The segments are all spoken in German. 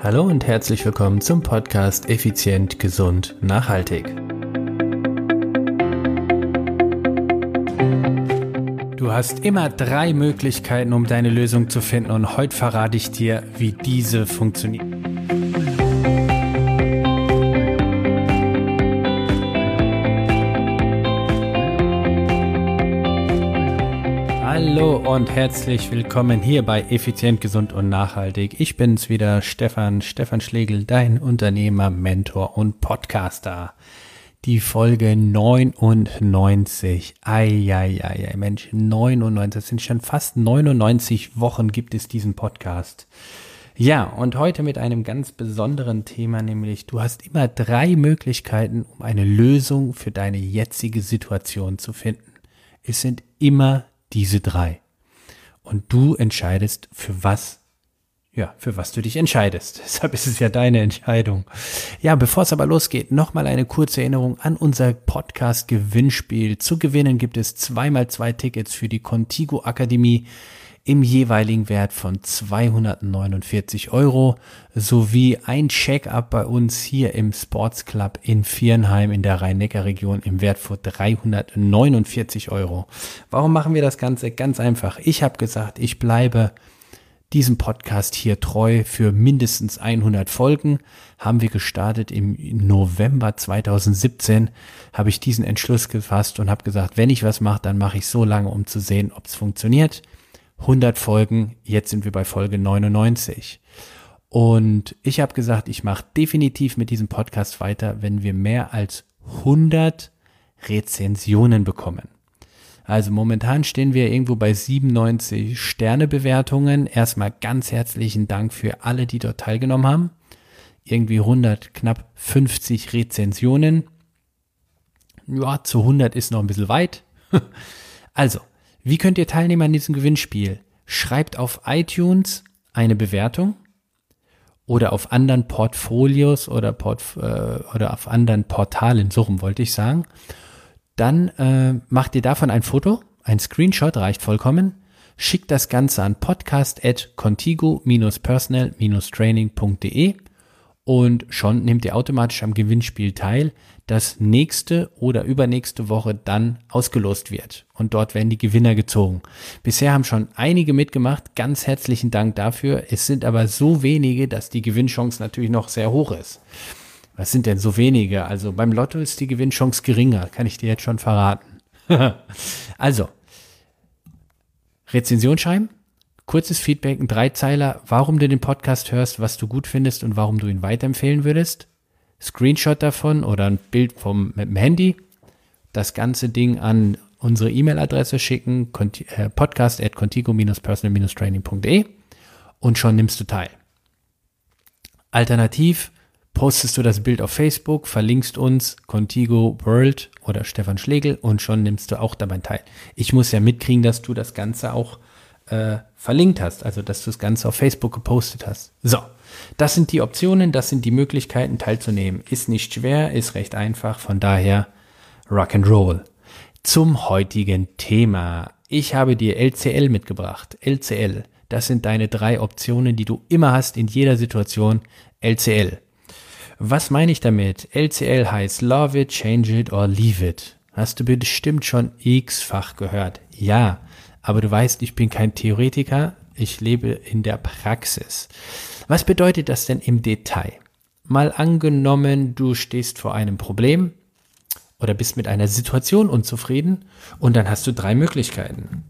Hallo und herzlich willkommen zum Podcast Effizient, Gesund, Nachhaltig. Du hast immer drei Möglichkeiten, um deine Lösung zu finden und heute verrate ich dir, wie diese funktioniert. Und herzlich willkommen hier bei Effizient, Gesund und Nachhaltig. Ich bin's wieder, Stefan, Stefan Schlegel, dein Unternehmer, Mentor und Podcaster. Die Folge 99. Eieiei, Mensch, 99. Das sind schon fast 99 Wochen gibt es diesen Podcast. Ja, und heute mit einem ganz besonderen Thema, nämlich du hast immer drei Möglichkeiten, um eine Lösung für deine jetzige Situation zu finden. Es sind immer diese drei. Und du entscheidest, für was, ja, für was du dich entscheidest. Deshalb ist es ja deine Entscheidung. Ja, bevor es aber losgeht, nochmal eine kurze Erinnerung an unser Podcast Gewinnspiel. Zu gewinnen gibt es zweimal zwei Tickets für die Contigo Akademie im jeweiligen Wert von 249 Euro sowie ein Check-up bei uns hier im Sports Club in Viernheim in der Rhein-Neckar-Region im Wert von 349 Euro. Warum machen wir das Ganze? Ganz einfach. Ich habe gesagt, ich bleibe diesem Podcast hier treu für mindestens 100 Folgen. Haben wir gestartet im November 2017, habe ich diesen Entschluss gefasst und habe gesagt, wenn ich was mache, dann mache ich so lange, um zu sehen, ob es funktioniert. 100 Folgen, jetzt sind wir bei Folge 99. Und ich habe gesagt, ich mache definitiv mit diesem Podcast weiter, wenn wir mehr als 100 Rezensionen bekommen. Also momentan stehen wir irgendwo bei 97 Sternebewertungen. Erstmal ganz herzlichen Dank für alle, die dort teilgenommen haben. Irgendwie 100, knapp 50 Rezensionen. Ja, zu 100 ist noch ein bisschen weit. Also, wie könnt ihr teilnehmen an diesem Gewinnspiel? Schreibt auf iTunes eine Bewertung oder auf anderen Portfolios oder, Port, äh, oder auf anderen Portalen, suchen wollte ich sagen. Dann äh, macht ihr davon ein Foto, ein Screenshot reicht vollkommen. Schickt das Ganze an podcast.contigo-personal-training.de und schon nehmt ihr automatisch am Gewinnspiel teil, das nächste oder übernächste Woche dann ausgelost wird. Und dort werden die Gewinner gezogen. Bisher haben schon einige mitgemacht. Ganz herzlichen Dank dafür. Es sind aber so wenige, dass die Gewinnchance natürlich noch sehr hoch ist. Was sind denn so wenige? Also beim Lotto ist die Gewinnchance geringer, kann ich dir jetzt schon verraten. also, Rezension schreiben, Kurzes Feedback, ein Dreizeiler, warum du den Podcast hörst, was du gut findest und warum du ihn weiterempfehlen würdest. Screenshot davon oder ein Bild vom mit dem Handy. Das ganze Ding an unsere E-Mail-Adresse schicken, äh, podcast at contigo-personal-training.de und schon nimmst du teil. Alternativ postest du das Bild auf Facebook, verlinkst uns Contigo World oder Stefan Schlegel und schon nimmst du auch dabei teil. Ich muss ja mitkriegen, dass du das Ganze auch äh, verlinkt hast, also dass du das Ganze auf Facebook gepostet hast. So, das sind die Optionen, das sind die Möglichkeiten teilzunehmen. Ist nicht schwer, ist recht einfach, von daher Rock and Roll. Zum heutigen Thema. Ich habe dir LCL mitgebracht. LCL, das sind deine drei Optionen, die du immer hast in jeder Situation. LCL. Was meine ich damit? LCL heißt Love it, Change it or Leave it. Hast du bestimmt schon x-fach gehört. Ja, aber du weißt, ich bin kein Theoretiker, ich lebe in der Praxis. Was bedeutet das denn im Detail? Mal angenommen, du stehst vor einem Problem oder bist mit einer Situation unzufrieden und dann hast du drei Möglichkeiten.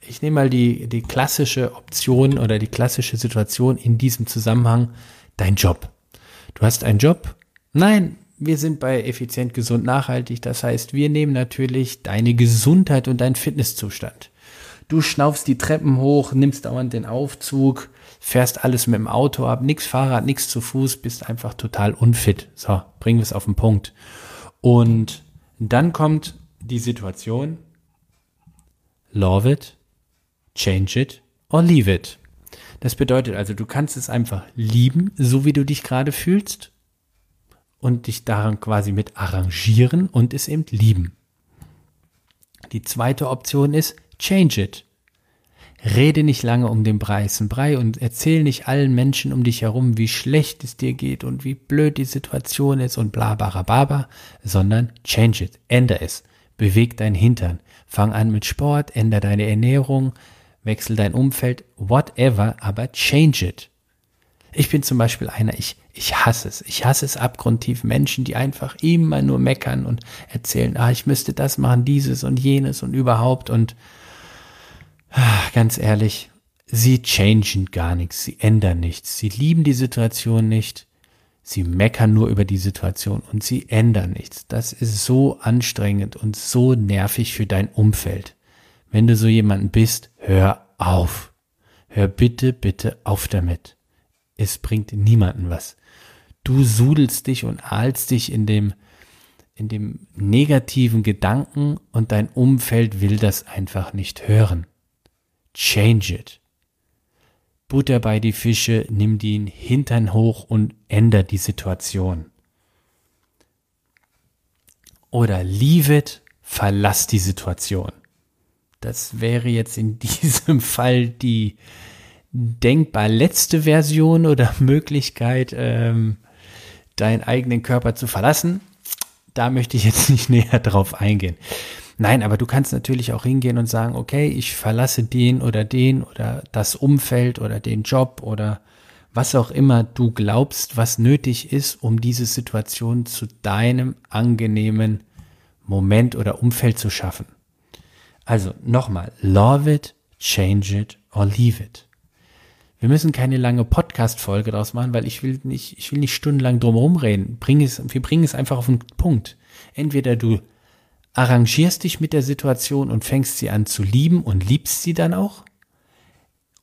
Ich nehme mal die, die klassische Option oder die klassische Situation in diesem Zusammenhang, dein Job. Du hast einen Job? Nein, wir sind bei effizient, gesund, nachhaltig. Das heißt, wir nehmen natürlich deine Gesundheit und deinen Fitnesszustand. Du schnaufst die Treppen hoch, nimmst dauernd den Aufzug, fährst alles mit dem Auto ab, nix Fahrrad, nix zu Fuß, bist einfach total unfit. So, bringen wir es auf den Punkt. Und dann kommt die Situation, love it, change it or leave it. Das bedeutet also, du kannst es einfach lieben, so wie du dich gerade fühlst und dich daran quasi mit arrangieren und es eben lieben. Die zweite Option ist change it. Rede nicht lange um den Preisen Brei und erzähl nicht allen Menschen um dich herum, wie schlecht es dir geht und wie blöd die Situation ist und bla bla bla, sondern change it, ändere es, beweg dein Hintern, fang an mit Sport, ändere deine Ernährung, wechsel dein Umfeld, whatever, aber change it. Ich bin zum Beispiel einer, ich, ich hasse es. Ich hasse es abgrundtief. Menschen, die einfach immer nur meckern und erzählen, ah, ich müsste das machen, dieses und jenes und überhaupt und ganz ehrlich, sie changen gar nichts, sie ändern nichts, sie lieben die Situation nicht, sie meckern nur über die Situation und sie ändern nichts. Das ist so anstrengend und so nervig für dein Umfeld. Wenn du so jemanden bist, hör auf. Hör bitte, bitte auf damit. Es bringt niemanden was. Du sudelst dich und ahlst dich in dem, in dem negativen Gedanken und dein Umfeld will das einfach nicht hören. Change it. Butter bei die Fische, nimm den Hintern hoch und änder die Situation. Oder leave it, verlass die Situation. Das wäre jetzt in diesem Fall die, denkbar letzte Version oder Möglichkeit, ähm, deinen eigenen Körper zu verlassen. Da möchte ich jetzt nicht näher drauf eingehen. Nein, aber du kannst natürlich auch hingehen und sagen, okay, ich verlasse den oder den oder das Umfeld oder den Job oder was auch immer du glaubst, was nötig ist, um diese Situation zu deinem angenehmen Moment oder Umfeld zu schaffen. Also nochmal, love it, change it or leave it. Wir müssen keine lange Podcast-Folge draus machen, weil ich will nicht, ich will nicht stundenlang drumherum reden. Bring es, wir bringen es einfach auf den Punkt. Entweder du arrangierst dich mit der Situation und fängst sie an zu lieben und liebst sie dann auch.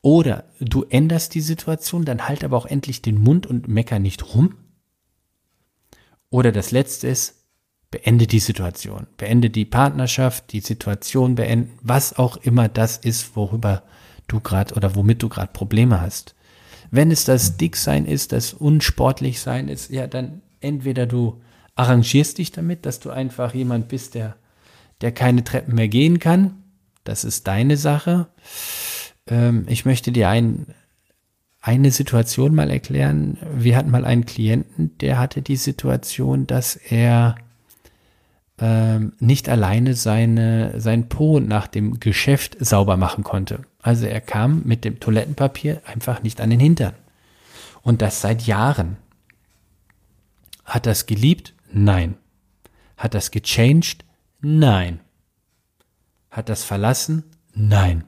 Oder du änderst die Situation, dann halt aber auch endlich den Mund und mecker nicht rum. Oder das letzte ist, beende die Situation. Beende die Partnerschaft, die Situation beenden, was auch immer das ist, worüber du gerade oder womit du gerade Probleme hast. Wenn es das Dicksein ist, das Unsportlichsein ist, ja, dann entweder du arrangierst dich damit, dass du einfach jemand bist, der, der keine Treppen mehr gehen kann. Das ist deine Sache. Ähm, ich möchte dir ein, eine Situation mal erklären. Wir hatten mal einen Klienten, der hatte die Situation, dass er ähm, nicht alleine seine, sein Po nach dem Geschäft sauber machen konnte. Also er kam mit dem Toilettenpapier einfach nicht an den Hintern. Und das seit Jahren. Hat das geliebt? Nein. Hat das gechanged? Nein. Hat das verlassen? Nein.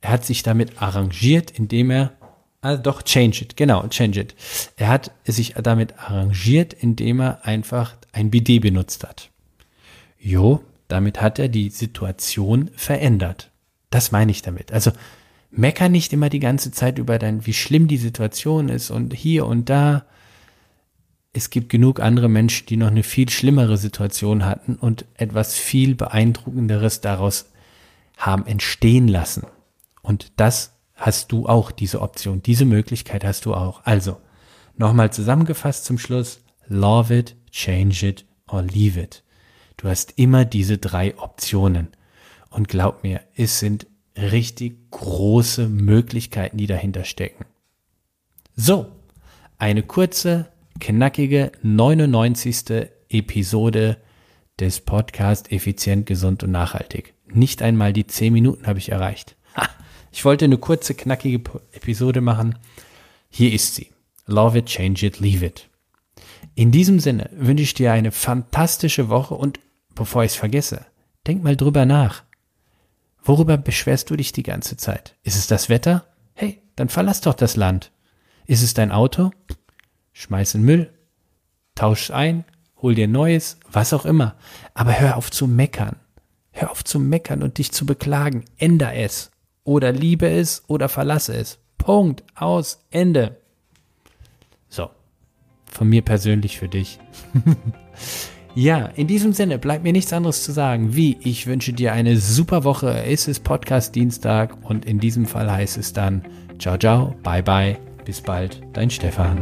Er hat sich damit arrangiert, indem er, ah, doch, change it, genau, change it. Er hat sich damit arrangiert, indem er einfach ein Bidet benutzt hat. Jo, damit hat er die Situation verändert. Das meine ich damit. Also mecker nicht immer die ganze Zeit über dein, wie schlimm die Situation ist und hier und da. Es gibt genug andere Menschen, die noch eine viel schlimmere Situation hatten und etwas viel beeindruckenderes daraus haben entstehen lassen. Und das hast du auch, diese Option, diese Möglichkeit hast du auch. Also, nochmal zusammengefasst zum Schluss, love it, change it or leave it. Du hast immer diese drei Optionen. Und glaub mir, es sind richtig große Möglichkeiten, die dahinter stecken. So, eine kurze, knackige 99. Episode des Podcasts Effizient, Gesund und Nachhaltig. Nicht einmal die 10 Minuten habe ich erreicht. Ha, ich wollte eine kurze, knackige Episode machen. Hier ist sie. Love it, change it, leave it. In diesem Sinne wünsche ich dir eine fantastische Woche und bevor ich es vergesse, denk mal drüber nach. Worüber beschwerst du dich die ganze Zeit? Ist es das Wetter? Hey, dann verlass doch das Land. Ist es dein Auto? Schmeiß in Müll, tausch ein, hol dir Neues, was auch immer. Aber hör auf zu meckern. Hör auf zu meckern und dich zu beklagen. Änder es. Oder liebe es oder verlasse es. Punkt. Aus. Ende. So. Von mir persönlich für dich. Ja, in diesem Sinne bleibt mir nichts anderes zu sagen, wie ich wünsche dir eine super Woche. Es ist Podcast Dienstag und in diesem Fall heißt es dann ciao ciao, bye bye, bis bald, dein Stefan.